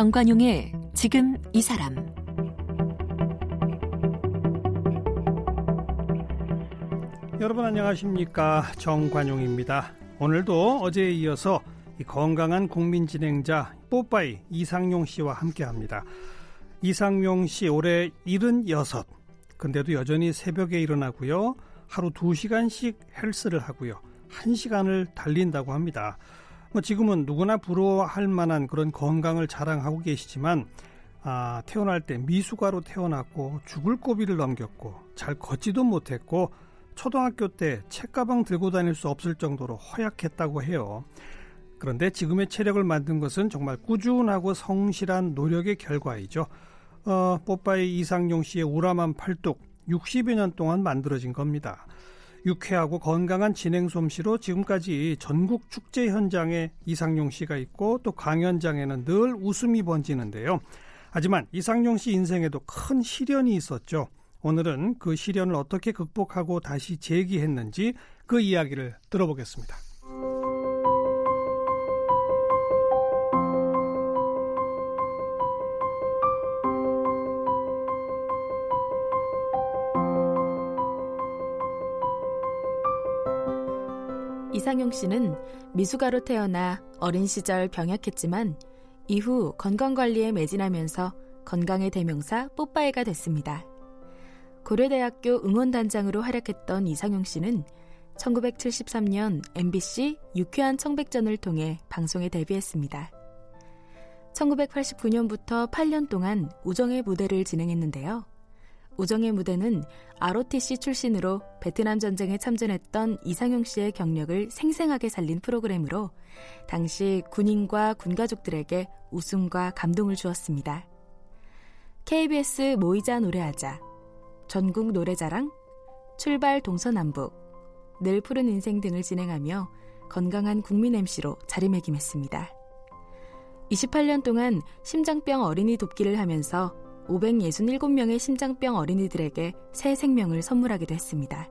정관용의 지금 이 사람 여러분 안녕하십니까 정관용입니다. 오늘도 어제에 이어서 건강한 국민 진행자 뽀빠이 이상용 씨와 함께합니다. 이상용 씨 올해 76. 근데도 여전히 새벽에 일어나고요. 하루 2시간씩 헬스를 하고요. 1시간을 달린다고 합니다. 뭐 지금은 누구나 부러워할 만한 그런 건강을 자랑하고 계시지만 아, 태어날 때 미숙아로 태어났고 죽을 고비를 넘겼고 잘 걷지도 못했고 초등학교 때 책가방 들고 다닐 수 없을 정도로 허약했다고 해요. 그런데 지금의 체력을 만든 것은 정말 꾸준하고 성실한 노력의 결과이죠. 어, 뽀빠이 이상용 씨의 우람한 팔뚝 60여 년 동안 만들어진 겁니다. 유쾌하고 건강한 진행 솜씨로 지금까지 전국 축제 현장에 이상용 씨가 있고 또 강연장에는 늘 웃음이 번지는데요. 하지만 이상용 씨 인생에도 큰 시련이 있었죠. 오늘은 그 시련을 어떻게 극복하고 다시 재기했는지 그 이야기를 들어보겠습니다. 이상용 씨는 미숙아로 태어나 어린 시절 병약했지만 이후 건강관리에 매진하면서 건강의 대명사 뽀빠이가 됐습니다. 고려대학교 응원단장으로 활약했던 이상용 씨는 1973년 MBC 유쾌한 청백전을 통해 방송에 데뷔했습니다. 1989년부터 8년 동안 우정의 무대를 진행했는데요. 우정의 무대는 ROTC 출신으로 베트남 전쟁에 참전했던 이상용 씨의 경력을 생생하게 살린 프로그램으로 당시 군인과 군가족들에게 웃음과 감동을 주었습니다. KBS 모이자 노래하자, 전국 노래자랑, 출발 동서남북, 늘 푸른 인생 등을 진행하며 건강한 국민 MC로 자리매김했습니다. 28년 동안 심장병 어린이 돕기를 하면서 567명의 심장병 어린이들에게 새 생명을 선물하기도 했습니다.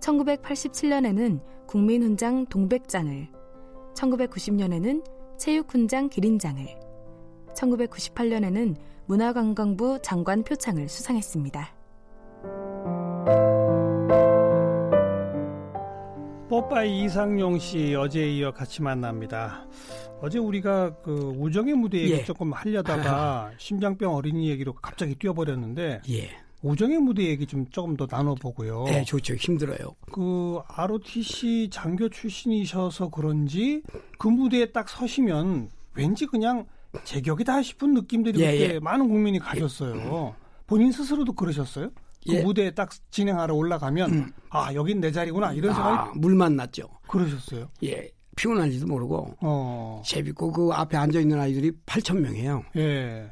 1987년에는 국민훈장 동백장을, 1990년에는 체육훈장 기린장을, 1998년에는 문화관광부 장관 표창을 수상했습니다. 뽀빠이 이상용 씨 어제에 이어 같이 만납니다. 어제 우리가 그 우정의 무대 얘기 예. 조금 하려다가 심장병 어린이 얘기로 갑자기 뛰어버렸는데 예. 우정의 무대 얘기 좀 조금 더 나눠보고요. 네, 좋죠. 힘들어요. 그 ROTC 장교 출신이셔서 그런지 그 무대에 딱 서시면 왠지 그냥 제격이다 싶은 느낌들이 예, 그때 예. 많은 국민이 가졌어요. 본인 스스로도 그러셨어요? 그 예. 무대에 딱 진행하러 올라가면 음. 아 여긴 내 자리구나 이런 생각이 아, 물만 났죠. 그러셨어요? 예. 피곤한지도 모르고 어. 재밌고 그 앞에 앉아 있는 아이들이 8천 명이에요. 예.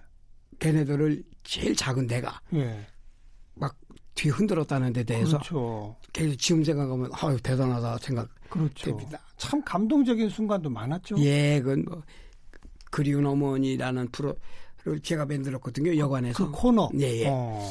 걔네들을 제일 작은 내가 예. 막뒤 흔들었다는 데 대해서 그렇죠. 계속 지금 생각하면 아유 대단하다 생각됩니다. 그렇죠. 참 감동적인 순간도 많았죠. 예, 그건 뭐 그리운 어머니라는 프로를 제가 만들었거든요 여관에서 그 코너. 예, 예. 어.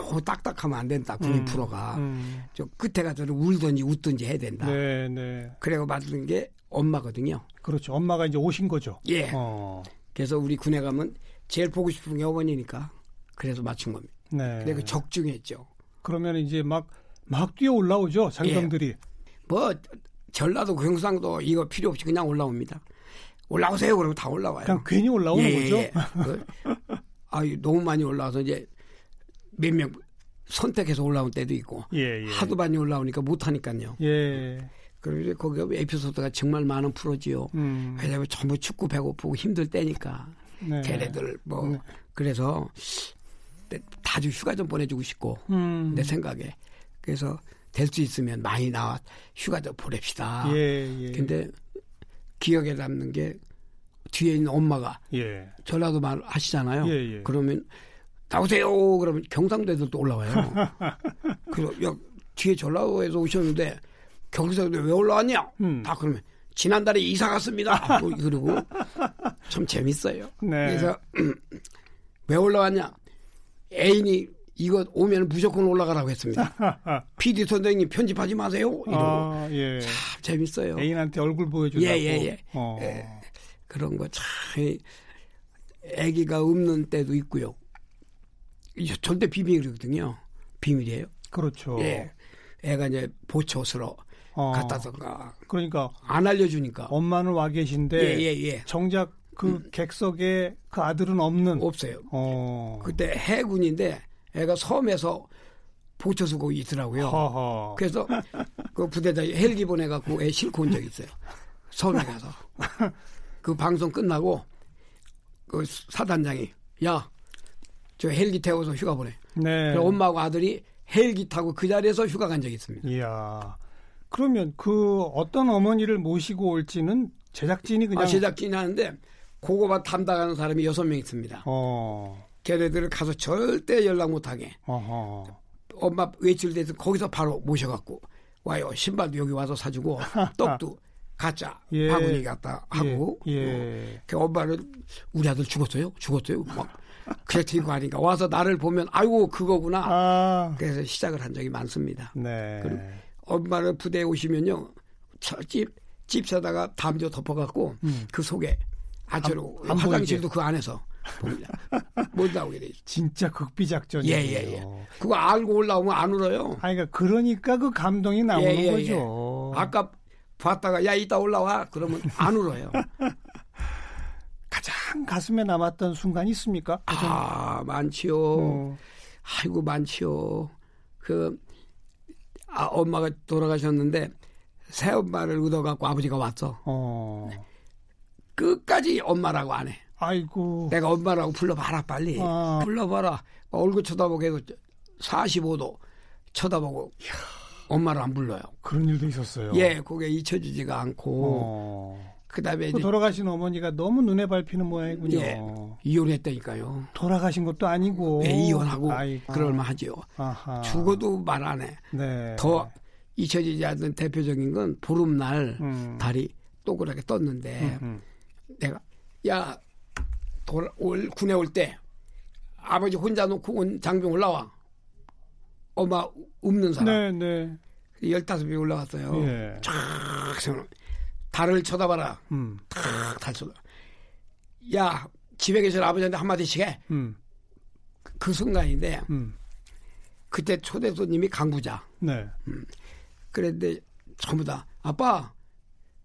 너무 딱딱하면 안 된다. 국민 음, 프로가. 음. 저 끝에 가서 울든지 웃든지 해야 된다. 네, 네. 그래고 만든 게 엄마거든요. 그렇죠. 엄마가 이제 오신 거죠. 예. 어. 그래서 우리 군에 가면 제일 보고 싶은 게 어머니니까 그래서 맞춘 겁니다. 네. 근데 그 적중했죠. 그러면 이제 막, 막 뛰어 올라오죠. 장병들이. 예. 뭐, 전라도 경상도 이거 필요 없이 그냥 올라옵니다. 올라오세요. 그러면 다 올라와요. 그냥 괜히 올라오는 예, 거죠? 예. 그, 아유, 너무 많이 올라와서 이제 몇 명 선택해서 올라온 때도 있고. 예, 예. 하도 많이 올라오니까 못하니까요. 예. 그리고 거기가 에피소드가 정말 많은 프로지요. 음. 왜냐하면 전부 축구 배고프고 힘들 때니까. 네. 걔네들 뭐 네. 그래서 다주 휴가 좀 보내주고 싶고 음. 내 생각에 그래서 될 수 있으면 많이 나와 휴가 좀 보냅시다. 예, 예. 근데 기억에 남는 게 뒤에 있는 엄마가 예. 전라도 말 하시잖아요. 예, 예. 그러면 나오세요. 그러면 경상도 애들도 올라와요. 그래서 야, 뒤에 전라도에서 오셨는데 경기도에 왜 올라왔냐? 음. 다 그러면 지난달에 이사 갔습니다. 뭐 그러고 참 재밌어요. 네. 그래서 왜 올라왔냐? 애인이 이거 오면 무조건 올라가라고 했습니다. PD 선생님 편집하지 마세요. 이러고 아, 예. 참 재밌어요. 애인한테 얼굴 보여주라고. 예예예. 예, 예. 어. 예. 그런 거참 아기가 없는 때도 있고요. 절대 비밀이거든요. 비밀이에요. 그렇죠. 예. 애가 이제 보초스러 어. 갔다던가. 그러니까 안 알려주니까. 엄마는 와 계신데 예, 예, 예. 정작 그 음. 객석에 그 아들은 없는. 없어요. 어. 그때 해군인데 애가 섬에서 보초 쓰고 있더라고요. 허허. 그래서 그 부대장 헬기 보내갖고 애 싣고 온 적이 있어요. 섬에 가서. 그 방송 끝나고 그 사단장이 야 저 헬기 태워서 휴가 보내. 네. 엄마하고 아들이 헬기 타고 그 자리에서 휴가 간 적이 있습니다. 이야. 그러면 그 어떤 어머니를 모시고 올지는 제작진이 그냥 아, 제작진이 하는데 그거만 담당하는 사람이 여섯 명 있습니다. 어. 걔네들을 가서 절대 연락 못하게. 어허. 엄마 외출돼서 거기서 바로 모셔갖고 와요. 신발도 여기 와서 사주고 떡도 가짜 예. 바구니 갖다 하고 예. 예. 그 엄마는 우리 아들 죽었어요 죽었어요 막 그렇게 거 아닌가 와서 나를 보면 아이고 그거구나 아. 그래서 시작을 한 적이 많습니다 네. 그리고 엄마는 부대에 오시면요 집 집 사다가 담요 덮어갖고 음. 그 속에 아주로 화장실도 그 안에서 봅니다. 못 나오게 돼. 진짜 극비 작전이에요. 예, 예, 예. 그거 알고 올라오면 안 울어요. 아니, 그러니까 그러니까 그 감동이 나오는 예, 예, 거죠. 예. 아까 봤다가 야 이따 올라와 그러면 안 울어요. 가장 가슴에 남았던 순간이 있습니까? 아 많지요. 어. 아이고 많지요. 그 아, 엄마가 돌아가셨는데 새 엄마를 얻어갖고 아버지가 왔어. 어. 끝까지 엄마라고 안 해. 아이고. 내가 엄마라고 불러봐라 빨리. 아. 불러봐라. 얼굴 쳐다보게 해서 45도 쳐다보고. 이야. 엄마를 안 불러요. 그런 일도 있었어요. 예, 그게 잊혀지지가 않고. 어. 그다음에 그 돌아가신 어머니가 너무 눈에 밟히는 모양이군요. 예, 이혼했다니까요. 돌아가신 것도 아니고. 네, 이혼하고 아이고. 그럴만하죠. 죽어도 말 안 해. 네. 더 잊혀지지 않는 대표적인 건 보름날 음. 달이 동그랗게 떴는데 음흠. 내가 야 돌, 올 군에 올 때 아버지 혼자 놓고 온 장병 올라와. 엄마 없는 사람. 네, 네. 열다섯 명 올라갔어요. 예. 쫙 달을 쳐다봐라. 음. 탁달 쳐다. 야 집에 계신 아버지한테 한마디씩 해. 음. 그, 그 순간인데 음. 그때 초대 손님이 강부자. 네. 음. 그랬는데 전부 다 아빠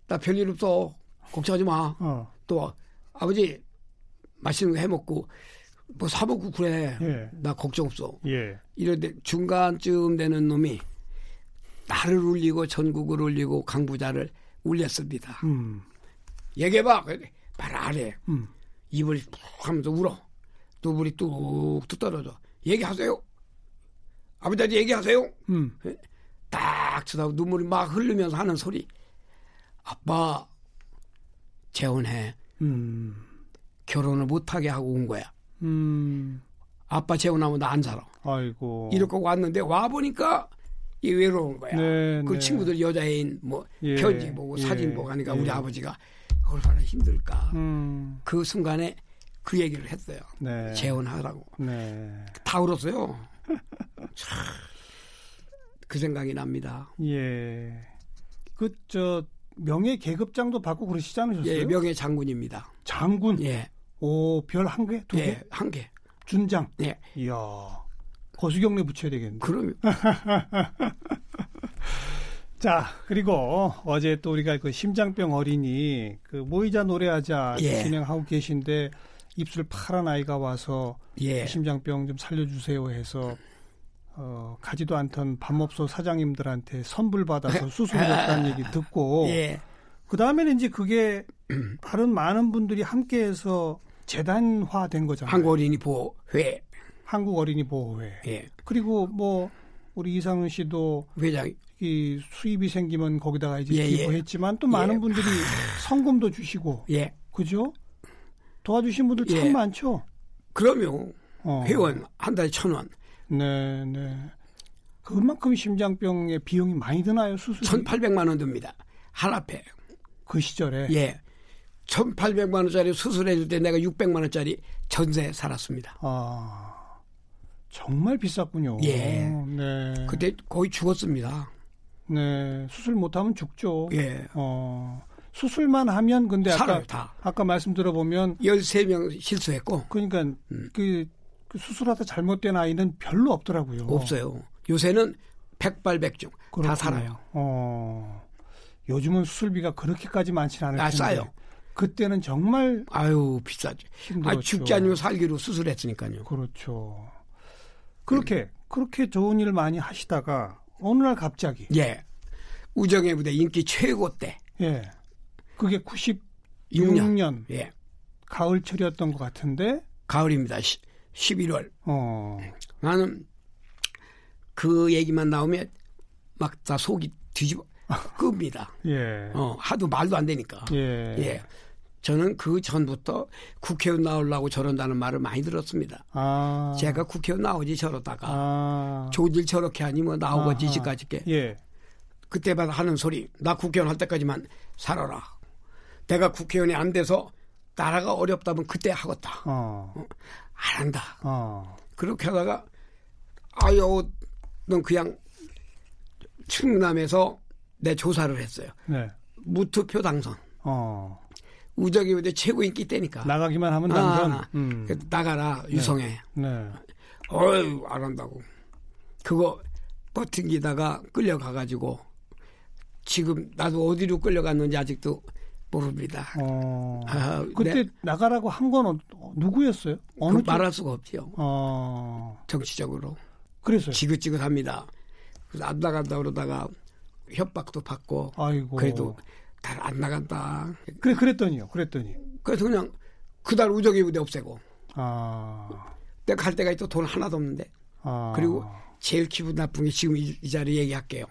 나 별일 없어 걱정하지 마. 어. 또 아버지 맛있는 거 해 먹고 뭐 사 먹고 그래. 예. 나 걱정 없어. 예. 이런데 중간쯤 되는 놈이 나를 울리고 전국을 울리고 강부자를 울렸습니다. 음. 얘기해봐. 말 안 해. 음. 입을 푹 하면서 울어. 눈물이 뚝뚝 떨어져. 얘기하세요. 아버지한테 얘기하세요. 음. 예? 딱 쳐다보고 눈물이 막 흐르면서 하는 소리. 아빠, 재혼해. 음. 결혼을 못하게 하고 온 거야. 음. 아빠 재혼하면 나 안 살아. 아이고. 이렇게 왔는데 와 보니까 이 외로운 거야. 네, 그 네. 친구들 여자애인 뭐 예, 편지 보고 예, 사진 보고 하니까 예. 우리 아버지가 얼마나 힘들까. 음. 그 순간에 그 얘기를 했어요. 네. 재혼하라고. 네. 다 울었어요. 그 생각이 납니다. 예. 그 저 명예 계급장도 받고 그러시지 않으셨어요? 예, 명예 장군입니다. 장군. 예. 오, 별 한 개? 두 개? 예, 한 개. 준장. 예. 이야. 거수경례 붙여야 되겠네. 그럼. 자, 그리고 어제 또 우리가 그 심장병 어린이 그 모이자 노래하자 예. 진행하고 계신데 입술 파란 아이가 와서 예. 그 심장병 좀 살려주세요 해서 어, 가지도 않던 밥업소 사장님들한테 선불 받아서 수술했다는 얘기 듣고 예. 그 다음에는 이제 그게 다른 많은 분들이 함께해서 재단화된 거잖아요. 한국 어린이 보호회. 한국 어린이 보호회. 예. 그리고 뭐 우리 이상은 씨도 회장 이 수입이 생기면 거기다가 이제 예, 예. 기부했지만 또 많은 예. 분들이 성금도 주시고 예. 그죠? 도와주신 분들 참 예. 많죠. 그러면 어. 회원 한 달에 천 원. 네, 네. 그만큼 심장병의 비용이 많이 드나요 수술? 1,800만 원 듭니다. 한 앞에. 그 시절에. 예. 1,800만 원짜리 수술해 줄 때 내가 600만 원짜리 전세 살았습니다. 아. 정말 비쌌군요. 예. 네. 그때 거의 죽었습니다. 네. 수술 못하면 죽죠. 예. 어. 수술만 하면 근데 아까 다. 아까 말씀 들어보면 13명 실수했고 그러니까 음. 그, 그 수술하다 잘못된 아이는 별로 없더라고요. 없어요. 요새는 백발백중 다 살아요. 어. 요즘은 수술비가 그렇게까지 많지는 않을 아, 텐데. 싸요. 그때는 정말 아유 비싸죠. 아 죽지 아니면 살기로 수술했으니까요. 그렇죠. 그렇게 음. 그렇게 좋은 일을 많이 하시다가 어느 날 갑자기 예 우정의 부대 인기 최고 때 예. 그게 96년 예. 가을철이었던 것 같은데 가을입니다. 시, 11월. 어. 나는 그 얘기만 나오면 막 다 속이 뒤집어 끕니다. 예. 어, 하도 말도 안 되니까. 예. 예. 저는 그 전부터 국회의원 나오려고 저런다는 말을 많이 들었습니다. 아. 제가 국회의원 나오지 저러다가 아. 조질 저렇게 하니 뭐 나오겠지 지까지게. 예. 그때마다 하는 소리 나 국회의원 할 때까지만 살아라. 내가 국회의원이 안 돼서 나라가 어렵다면 그때 하겠다. 어. 어. 안 한다. 어. 그렇게 하다가 아유 넌 그냥 충남에서 내 조사를 했어요. 네. 무투표 당선. 어. 우정이 의대 최고 인기 때니까. 나가기만 하면 당선. 아, 음. 나가라 네. 유성해. 네. 어유 안 한다고. 그거 버팅기다가 끌려가가지고 지금 나도 어디로 끌려갔는지 아직도 모릅니다. 어, 아, 그때 네. 나가라고 한 건 누구였어요? 어느 그 말할 수가 없죠. 어. 정치적으로. 그래서 지긋지긋합니다. 그래서 안 나간다 그러다가 협박도 받고. 아이고. 그래도 잘안 나간다. 그래 그랬더니요. 그랬더니. 그래서 그냥 그달 우정의 부대 없애고. 아. 내가 갈 데가 있어 돈 하나도 없는데. 아. 그리고 제일 기분 나쁜 게 지금 이, 이 자리에 얘기할게요.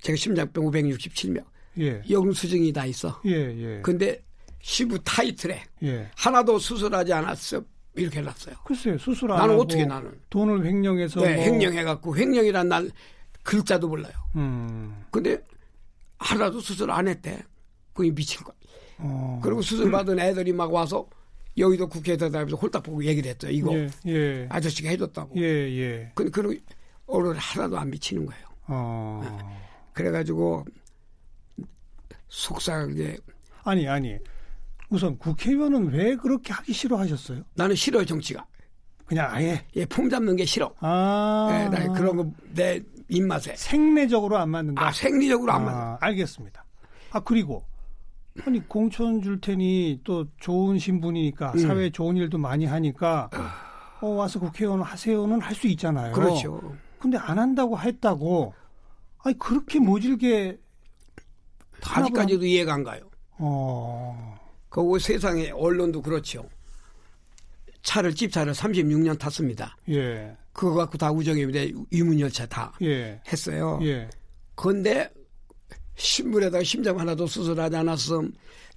제가 심장병 567명. 예. 영수증이 다 있어. 예, 예. 근데 시부 타이틀에 예. 하나도 수술하지 않았어. 이렇게 해놨어요. 글쎄요, 수술 안 나는 하고 어떻게 나는 돈을 횡령해서 네, 뭐... 횡령해 갖고 횡령이란 날 글자도 몰라요. 음. 근데 하나도 수술 안 했대. 그게 미친 거야. 어. 그리고 수술 받은 애들이 막 와서 여의도 국회에다 다니면서 홀딱 보고 얘기를 했죠. 이거 예, 예. 아저씨가 해줬다고. 예, 예. 근데 그런 오늘 하나도 안 미치는 거예요. 어. 네. 그래가지고 속상하게 아니 아니 우선 국회의원은 왜 그렇게 하기 싫어하셨어요? 나는 싫어요 정치가. 그냥 아예 예, 폼 잡는 게 싫어. 아, 네, 나 그런 거 내 입맛에 생리적으로 안 맞는다. 아, 생리적으로 안 아, 맞아. 알겠습니다. 아 그리고 아니 공천 줄 테니 또 좋은 신분이니까 음. 사회 좋은 일도 많이 하니까 어, 와서 국회의원 하세요는 할 수 있잖아요. 그렇죠. 근데 안 한다고 했다고 아니 그렇게 모질게 아직까지도 이해가 안 가요. 어. 그 세상에 언론도 그렇죠. 차를 집차를 36년 탔습니다. 예. 그거 갖고 다 우정입니다. 유문열차 다 예. 했어요. 예. 그런데 신문에다가 심장 하나도 수술하지 않았음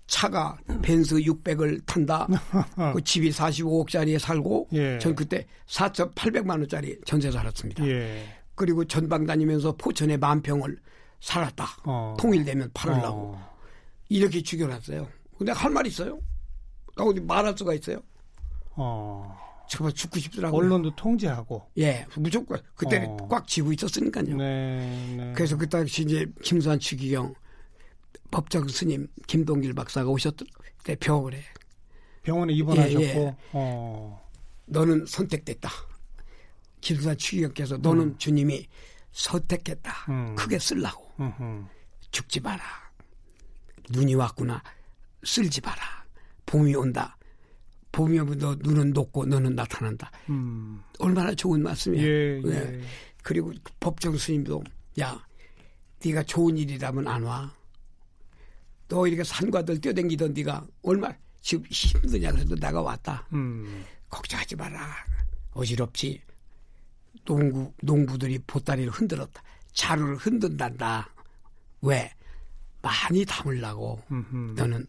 차가 벤스 600을 탄다. 그 집이 45억짜리에 살고 예. 전 그때 4,800만 원짜리 전세 살았습니다. 예. 그리고 전방 다니면서 포천에 만 평을 살았다. 어. 통일되면 팔으려고. 어. 이렇게 죽여놨어요. 근데 할 말 있어요? 나 어디 말할 수가 있어요? 어. 정말 죽고 싶더라고요. 언론도 통제하고. 예, 무조건. 그때 어. 꽉 쥐고 있었으니까요. 네, 네. 그래서 그 당시 이제 김수환 추기경 법정 스님 김동길 박사가 오셨던 때 병원에. 병원에 입원하셨고. 예, 예. 어. 너는 선택됐다. 김수환 추기경께서 너는 음. 주님이 선택했다. 음. 크게 쓸라고. 음흠. 죽지 마라. 눈이 왔구나. 쓸지 마라. 봄이 온다. 봄이 오면 너 눈은 녹고 너는 나타난다. 음. 얼마나 좋은 말씀이야. 예, 예. 예. 그리고 법정 스님도 야, 네가 좋은 일이라면 안 와. 너 이렇게 산과들 뛰어댕기던 네가 얼마 지금 힘드냐 그래도 내가 왔다. 음. 걱정하지 마라. 어지럽지. 농구 농부들이 보따리를 흔들었다. 자루를 흔든단다. 왜? 많이 담으려고. 음흠. 너는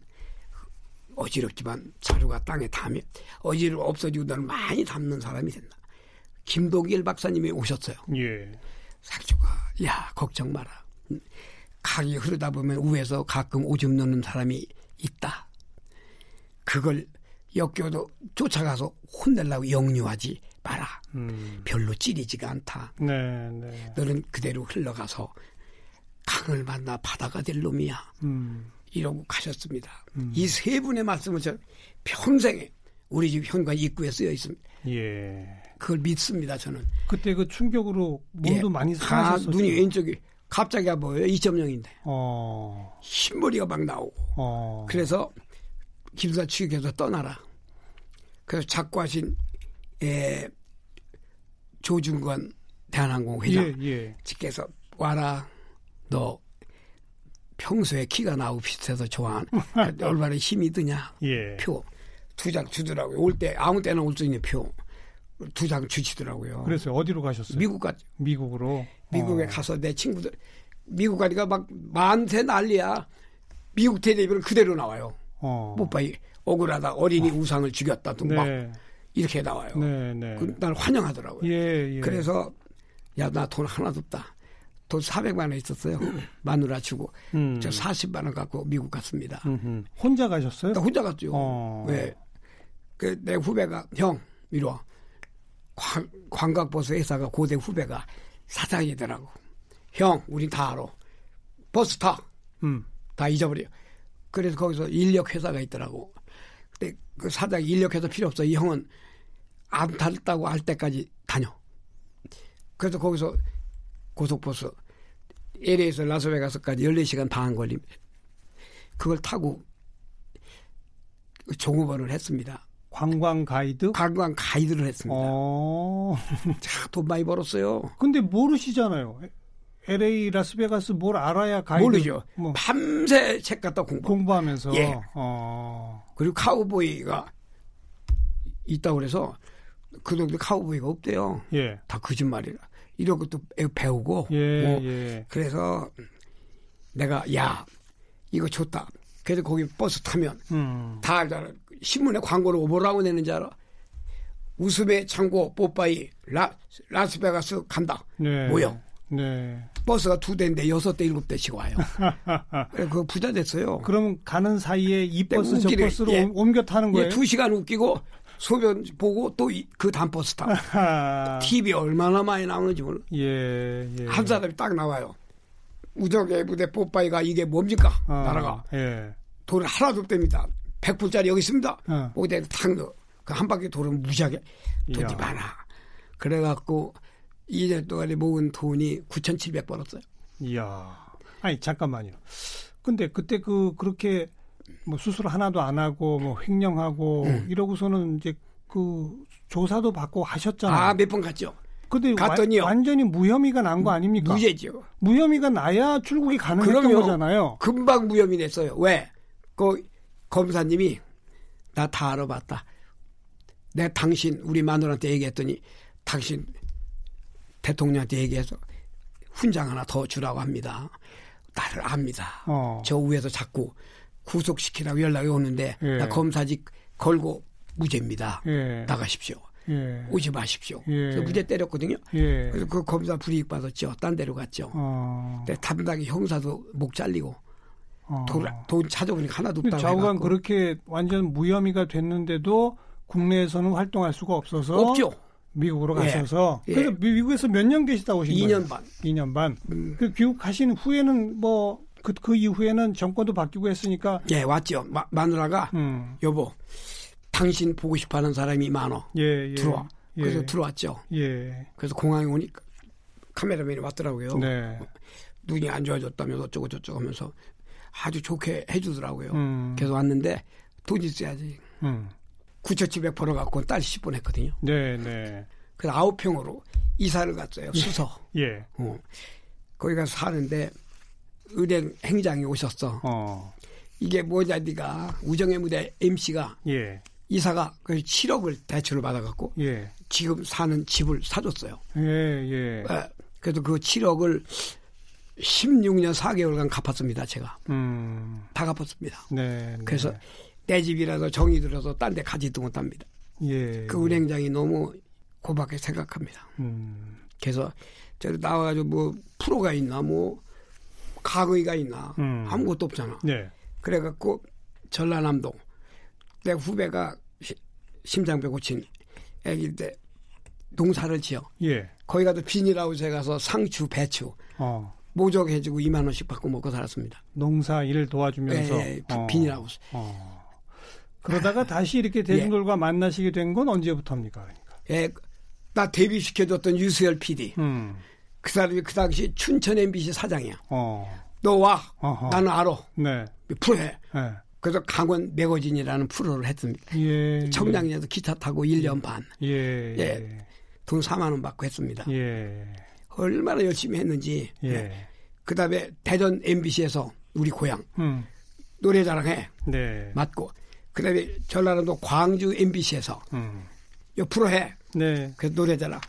어지럽지만 자루가 땅에 닿으면 어지럽 없어지고 너는 많이 담는 사람이 된다. 김동길 박사님이 오셨어요. 예. 삭조가 야 걱정 마라. 강이 흐르다 보면 우에서 가끔 오줌 넣는 사람이 있다. 그걸 역겨도 쫓아가서 혼내려고 영유하지 마라. 음. 별로 찌리지가 않다. 네, 네. 너는 그대로 흘러가서 강을 만나 바다가 될 놈이야. 음. 이러고 가셨습니다. 음. 이세 분의 말씀은 저 평생에 우리 집 현관 입구에 쓰여 있습니다. 예. 그걸 믿습니다, 저는. 그때 그 충격으로 몸도 예. 많이 상하셨었죠. 눈이 왼쪽이 갑자기 보여요. 2.0인데. 어. 흰머리가 막 나오고. 어. 그래서 기술사 취직해서 떠나라. 그래서 작고하신 예, 조준권 대한항공 회장 예, 예. 직께서 와라 너 평소에 키가 나하고 비슷해서 좋아하는 얼마나 힘이 드냐 예. 표두 장 주더라고요 올 때 아무 때나 올 수 있는 표 두 장 주시더라고요 그래서 어디로 가셨어요? 미국 갔죠 미국으로 미국에 어. 가서 내 친구들 미국 가니까 막 만세 난리야 미국 대대비는 그대로 나와요 어. 뽀빠이 억울하다 어린이 어. 우상을 죽였다 등막 네. 이렇게 나와요. 네, 네. 그, 날 환영하더라고요. 예, 예. 그래서 야 나 돈 하나도 없다. 돈 400만 원 있었어요. 마누라 주고 음. 저 40만 원 갖고 미국 갔습니다. 음흠. 혼자 가셨어요? 나 혼자 갔죠. 어. 네. 그내 후배가 형 이리 와. 관, 관광버스 회사가 고대 후배가 사장이더라고. 형, 우린 다 알아. 버스 타. 음. 다 잊어버려. 그래서 거기서 인력 회사가 있더라고. 근데 그 사장이 인력 회사 필요 없어. 이 형은 안 탈다고 할 때까지 다녀. 그래서 거기서 고속버스 LA에서 라스베가스까지 14시간 반 걸립니다. 그걸 타고 종업원을 했습니다. 관광 가이드? 관광 가이드를 했습니다. 어... 자, 돈 많이 벌었어요. 근데 모르시잖아요. LA 라스베가스 뭘 알아야 가이드 모르죠. 뭐. 밤새 책 갖다 공부. 공부하면서. 예. 어... 그리고 카우보이가 있다고 그래서 그 동네 카우보이가 없대요. 예. 다 거짓말이라. 이런 것도 배우고. 예, 뭐 예. 그래서 내가 야 이거 좋다. 그래서 거기 버스 타면 음. 다 알잖아. 신문에 광고를 뭐라고 내는지 알아? 웃음의 창고 뽀빠이 라, 라스베가스 간다. 네. 모여. 네. 버스가 두 대인데 여섯 대 일곱 대씩 와요. 그 부자 됐어요. 그럼 가는 사이에 이 네, 버스 저 버스로 예. 옮겨 타는 거예요? 예, 두 시간 웃기고 소변 보고 또 그다음 버스 타. TV 얼마나 많이 나오는지 몰라. 예, 예. 한 사람이 딱 나와요. 우정의 부대 뽀빠이가 이게 뭡니까? 어, 나라가. 예. 돈을 하나도 없답니다. 100불짜리 여기 있습니다. 어. 거기다 탁 넣어. 그 한 바퀴 돌은 무지하게 돈이 이야. 많아. 그래갖고 2년 동안에 모은 돈이 9,700 벌었어요. 이야. 아니, 잠깐만요. 근데 그때 그, 그렇게 뭐 수술 하나도 안 하고 뭐 횡령하고 음. 이러고서는 이제 그 조사도 받고 하셨잖아요. 아, 몇 번 갔죠. 근데 갔더니요. 와, 완전히 무혐의가 난 거 아닙니까? 무죄죠. 무혐의가 나야 출국이 가능했던 거잖아요. 금방 무혐의 냈어요. 왜? 그 검사님이 나 다 알아봤다. 내 당신 우리 마누라한테 얘기했더니 당신 대통령한테 얘기해서 훈장 하나 더 주라고 합니다. 나를 압니다. 어. 저 위에서 자꾸 구속시키라고 연락이 오는데 예. 나 검사직 걸고 무죄입니다. 예. 나가십시오. 예. 오지 마십시오. 예. 그래서 무죄 때렸거든요. 예. 그래서 그 검사 불이익 받았죠. 딴 데로 갔죠. 어. 근데 담당이 형사도 목 잘리고 어. 돈, 돈 찾아보니까 하나도 없다고 좌우간 그렇게 완전 무혐의가 됐는데도 국내에서는 활동할 수가 없어서 없죠. 미국으로 예. 가셔서 예. 그래서 미국에서 몇 년 계시다 오신 2년 거예요? 2년 반. 2년 반. 음. 그 귀국 가신 후에는 뭐 그, 그 이후에는 정권도 바뀌고 했으니까. 예, 왔죠. 마, 마누라가, 음. 여보, 당신 보고 싶어 하는 사람이 많어. 예, 예. 들어와. 예. 그래서 들어왔죠. 예. 그래서 공항에 오니까 카메라맨이 왔더라고요. 네. 눈이 안 좋아졌다면서 어쩌고 저쩌고 하면서 아주 좋게 해주더라고요. 음. 그래서 왔는데 돈 있어야지. 음. 9,700 벌어갖고 딸 10번 했거든요. 네, 네. 그래서 아홉 평으로 이사를 갔어요. 예. 수서. 예. 어. 거기 가서 사는데 은행 행장이 오셨어. 어. 이게 뭐냐, 니가 우정의 무대 MC가 예. 이사가 그 7억을 대출을 받아갖고 예. 지금 사는 집을 사줬어요. 예, 예. 예. 그래도 그 7억을 16년 4개월간 갚았습니다, 제가. 음. 다 갚았습니다. 네, 네. 그래서 내 집이라서 정이 들어서 딴 데 가지도 못합니다. 예. 그 은행장이 너무 고맙게 생각합니다. 음. 그래서 저기 나와가지고 뭐 프로가 있나 뭐 가거이가 있나 음. 아무것도 없잖아. 네. 그래갖고 전라남도 내 후배가 심장병 고친 애기일 때 농사를 지어. 예. 거기 가도 비닐하우스에 가서 상추, 배추, 어. 모적해주고 2만 원씩 받고 먹고 살았습니다. 농사 일을 도와주면서 예, 예, 어. 비닐하고. 어. 그러다가 다시 이렇게 대중들과 예. 만나시게 된 건 언제부터입니까? 그러니까. 예, 나 데뷔시켜줬던 유수열 PD. 음. 그 사람이 그 당시 춘천 MBC 사장이야. 어. 너 와. 어허. 나는 알아. 네. 프로해. 네. 그래서 강원 매거진이라는 프로를 했습니다. 예, 청량리에서 예. 기차 타고 1년 반. 예. 예. 돈 4만 원 받고 했습니다. 예. 얼마나 열심히 했는지. 예. 예. 그다음에 대전 MBC에서 우리 고향 음. 노래자랑해. 네. 맞고. 그다음에 전라남도 광주 MBC에서 음. 옆으로 해. 네. 그 노래자랑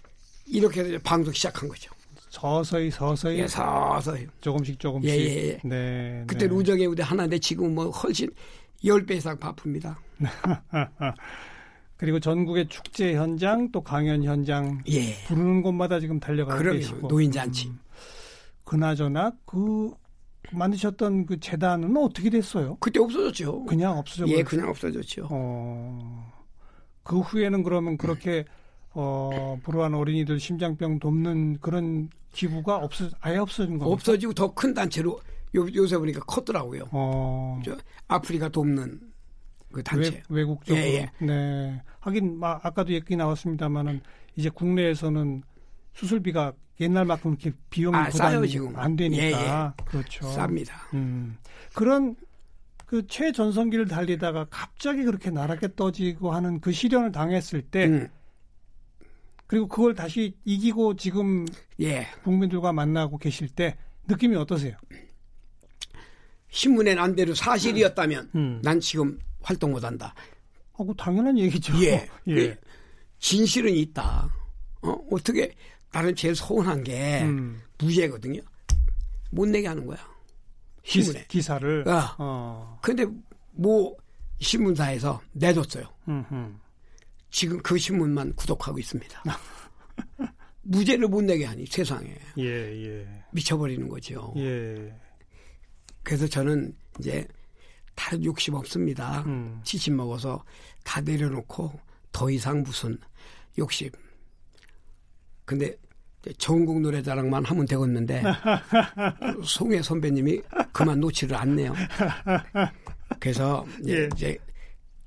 이렇게 해서 방송 시작한 거죠. 서서히 서서히 예, 서서히 조금씩 조금씩. 예, 예. 예. 네. 그때 네. 우정의 무대 하나인데 지금 뭐 훨씬 10배 이상 바쁩니다. 그리고 전국의 축제 현장 또 강연 현장 예. 부르는 곳마다 지금 달려가고 그럼요. 계시고 노인 잔치. 음. 그나저나 그 만드셨던 그 재단은 어떻게 됐어요? 그때 없어졌죠. 그냥 없어졌죠. 예, 그냥 없어졌죠. 어. 그 후에는 그러면 그렇게 어, 불우한 어린이들 심장병 돕는 그런 기부가 없어 아예 없어진 겁니까? 없어지고 더 큰 단체로 요, 요새 보니까 컸더라고요. 어. 저 아프리카 돕는 그 단체. 외, 국적으로. 예, 예. 네. 하긴 막 아까도 얘기 나왔습니다만은 이제 국내에서는 수술비가 옛날만큼 이렇게 비용이 아, 부담이 안 되니까 예, 예. 그렇죠. 쌉니다. 음. 그런 그 최전성기를 달리다가 갑자기 그렇게 나랗게 떠지고 하는 그 시련을 당했을 때 음. 그리고 그걸 다시 이기고 지금 예. 국민들과 만나고 계실 때 느낌이 어떠세요? 신문에 난 대로 사실이었다면 음. 난 지금 활동 못한다. 하고 당연한 얘기죠. 예. 예. 예. 진실은 있다. 어? 어떻게 나는 제일 서운한 게 음. 무죄거든요. 못 내게 하는 거야. 신문에 기, 사를 어. 어. 근데 뭐 신문사에서 내줬어요. 음흠. 지금 그 신문만 구독하고 있습니다. 무죄를 못 내게 하니 세상에 예, 예. 미쳐버리는 거죠. 예. 그래서 저는 이제 다른 욕심 없습니다. 음. 70 먹어서 다 내려놓고 더 이상 무슨 욕심. 근데 전국 노래자랑만 하면 되겠는데 송혜 선배님이 그만 놓지를 않네요. 그래서 예. 이제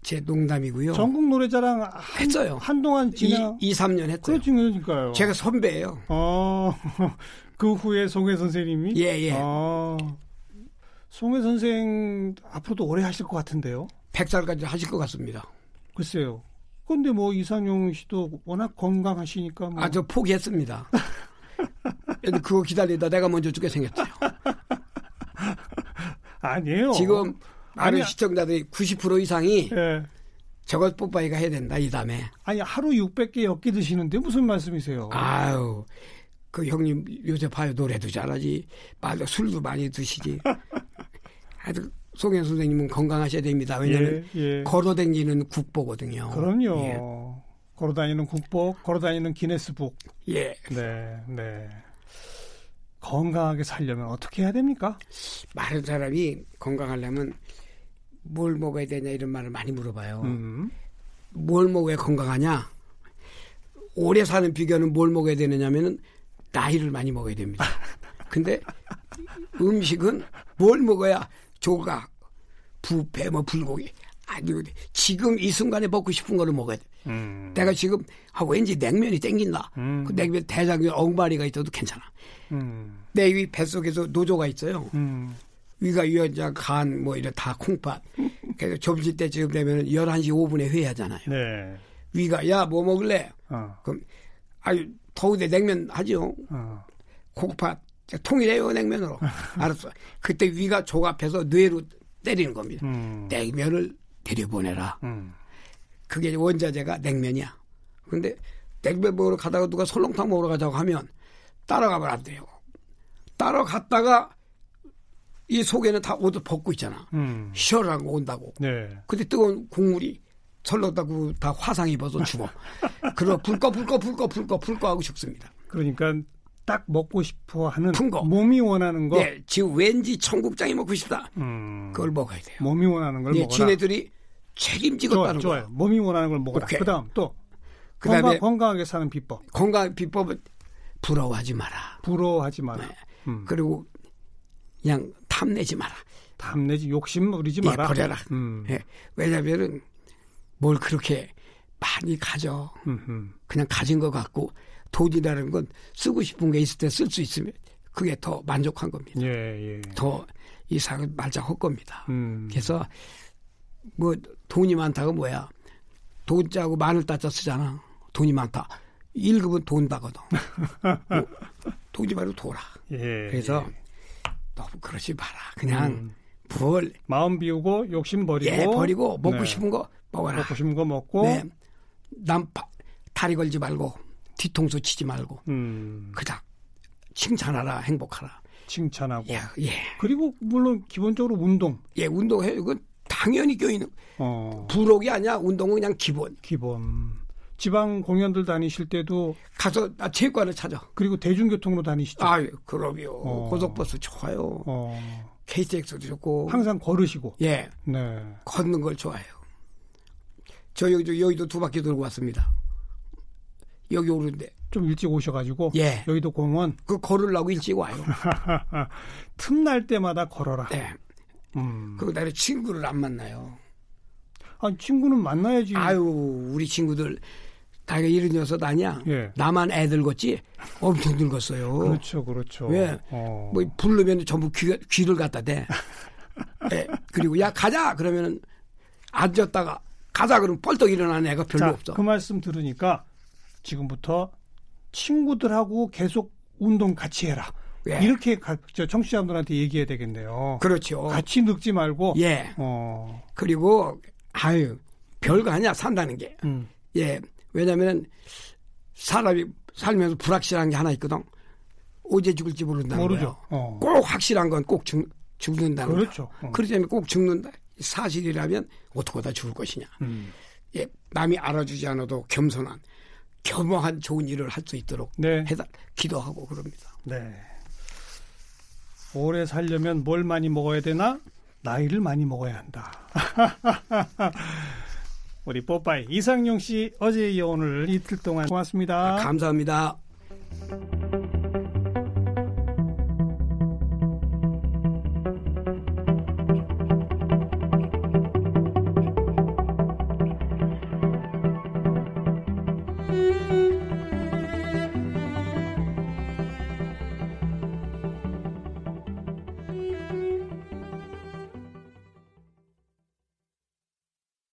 제 농담이고요. 전국 노래자랑 한, 했어요. 한동안 지나 2, 3년 했어요. 그러니까요. 제가 선배예요. 어, 그 후에 송혜 선생님이 예, 예. 아, 송혜 선생 앞으로도 오래 하실 것 같은데요. 100살까지 하실 것 같습니다. 글쎄요. 근데 뭐 이상용 씨도 워낙 건강하시니까 뭐. 아, 저 포기했습니다. 그거 기다리다 내가 먼저 죽게 생겼어요. 아니에요. 지금 아는 시청자들이 90% 이상이 예. 저것 뽀빠이가 해야 된다 이 다음에. 아니 하루 600개 엮기 드시는데 무슨 말씀이세요? 아유 그 형님 요새 봐요 노래도 잘하지 말도 술도 많이 드시지. 하여튼 송현 선생님은 건강하셔야 됩니다. 왜냐하면 예, 예. 걸어다니는 국보거든요. 그럼요. 예. 걸어다니는 국보, 걸어다니는 기네스북. 예. 네, 네. 건강하게 살려면 어떻게 해야 됩니까? 많은 사람이 건강하려면 뭘 먹어야 되냐 이런 말을 많이 물어봐요. 음. 뭘 먹어야 건강하냐? 오래 사는 비결은 뭘 먹어야 되느냐면은 나이를 많이 먹어야 됩니다. 근데 음식은 뭘 먹어야 조각, 부패, 뭐 불고기 아니 지금 이 순간에 먹고 싶은 거를 먹어야 돼. 음. 내가 지금 아 왠지 냉면이 땡긴다. 음. 그 냉면 대장균 엉바리가 있어도 괜찮아. 음. 내위 뱃속에서 노조가 있어요. 음. 위가 위원장 간 뭐 이런 다 콩팥. 그래서 점심 때쯤 되면 11시 5분에 회의하잖아요. 네. 위가 야 뭐 먹을래? 어. 그럼 아유 더운데 냉면 하죠. 어. 콩팥 통일해요 냉면으로. 알았어. 그때 위가 조갑해서 뇌로 때리는 겁니다. 음. 냉면을 데려보내라. 음. 그게 원자재가 냉면이야. 근데 냉면 먹으러 가다가 누가 설렁탕 먹으러 가자고 하면 따라가면 안 돼요. 따라갔다가 이 속에는 다 옷을 벗고 있잖아. 음. 시원하고 온다고. 네. 근데 뜨거운 국물이 설렁다고 다 화상 입어서 죽어. 그러 불꺼 불꺼 불꺼 불꺼 불꺼 하고 죽습니다. 그러니까 딱 먹고 싶어 하는 거. 몸이 원하는 거. 네, 지금 왠지 청국장이 먹고 싶다. 음. 그걸 먹어야 돼요. 몸이 원하는 걸 네, 먹어라. 지네들이 책임지겠다는 좋아요, 좋아요. 몸이 원하는 걸 먹어라. 오케이. 그다음 또 그다음에 건강, 건강 하게 사는 비법. 건강 비법은 부러워하지 마라. 부러워하지 마라. 네. 음. 그리고 그냥 탐내지 마라. 탐내지 욕심 부리지 마라. 예, 버려라. 음. 예, 왜냐면은 뭘 그렇게 많이 가져. 음흠. 그냥 가진 것 같고 돈이라는 건 쓰고 싶은 게 있을 때 쓸 수 있으면 그게 더 만족한 겁니다. 예, 예. 더 이상을 말자 할 겁니다. 음. 그래서 뭐 돈이 많다가 뭐야? 돈 짜고 마늘 따자 쓰잖아. 돈이 많다. 1급은 돈다거든. 뭐, 돈이 말고 돌아. 예, 그래서 예. 너무 그러지 마라. 그냥 음. 뭘 마음 비우고 욕심 버리고 예, 버리고 먹고 네. 싶은 거 먹어라. 먹고 싶은 거 먹고 네. 남 다리 걸지 말고 뒤통수 치지 말고 음. 그냥 칭찬하라 행복하라. 칭찬하고. 예, 예. 그리고 물론 기본적으로 운동. 예, 운동해. 이건 당연히 껴있는. 어. 부록이 아니야. 운동은 그냥 기본. 기본. 지방 공연들 다니실 때도 가서 나 체육관을 찾아. 그리고 대중교통으로 다니시죠? 아, 그럼요. 어. 고속버스 좋아요. 어. KTX도 좋고. 항상 걸으시고. 예. 네. 걷는 걸 좋아해요. 저 여기 여의도 두 바퀴 돌고 왔습니다. 여기 오는데. 좀 일찍 오셔가지고. 예. 여의도 공원. 그 걸으려고 일찍 와요. 틈날 때마다 걸어라. 네. 음. 그리고 나를 친구를 안 만나요. 아, 친구는 만나야지. 아유, 우리 친구들 다가 이런 녀석 아니야. 예. 나만 애들 같지 엄청 늙었어요. 그렇죠, 그렇죠. 왜? 어. 뭐 부르면 전부 귀, 귀를 갖다 대. 예. 그리고 야 가자 그러면은 앉았다가 가자 그러면 뻘떡 일어나는 애가 별로 자, 없어. 그 말씀 들으니까 지금부터 친구들하고 계속 운동 같이 해라. 예. 이렇게 가, 저 청취자분들한테 얘기해야 되겠네요. 그렇죠. 같이 늙지 말고. 예. 어. 그리고 아유 별거 아니야 산다는 게. 음. 예. 왜냐하면 사람이 살면서 불확실한 게 하나 있거든. 어제 죽을지 모른다는 모르죠. 어. 꼭 확실한 건 꼭 죽는다는 그렇죠. 어. 그렇기 때문에 꼭 죽는다. 사실이라면 어떻게 다 죽을 것이냐. 음. 예, 남이 알아주지 않아도 겸손한 겸허한 좋은 일을 할 수 있도록 네. 해다 기도하고 그럽니다. 네. 오래 살려면 뭘 많이 먹어야 되나? 나이를 많이 먹어야 한다. 우리 뽀빠이 이상용 씨 어제 이어 오늘 이틀 동안 고맙습니다. 감사합니다.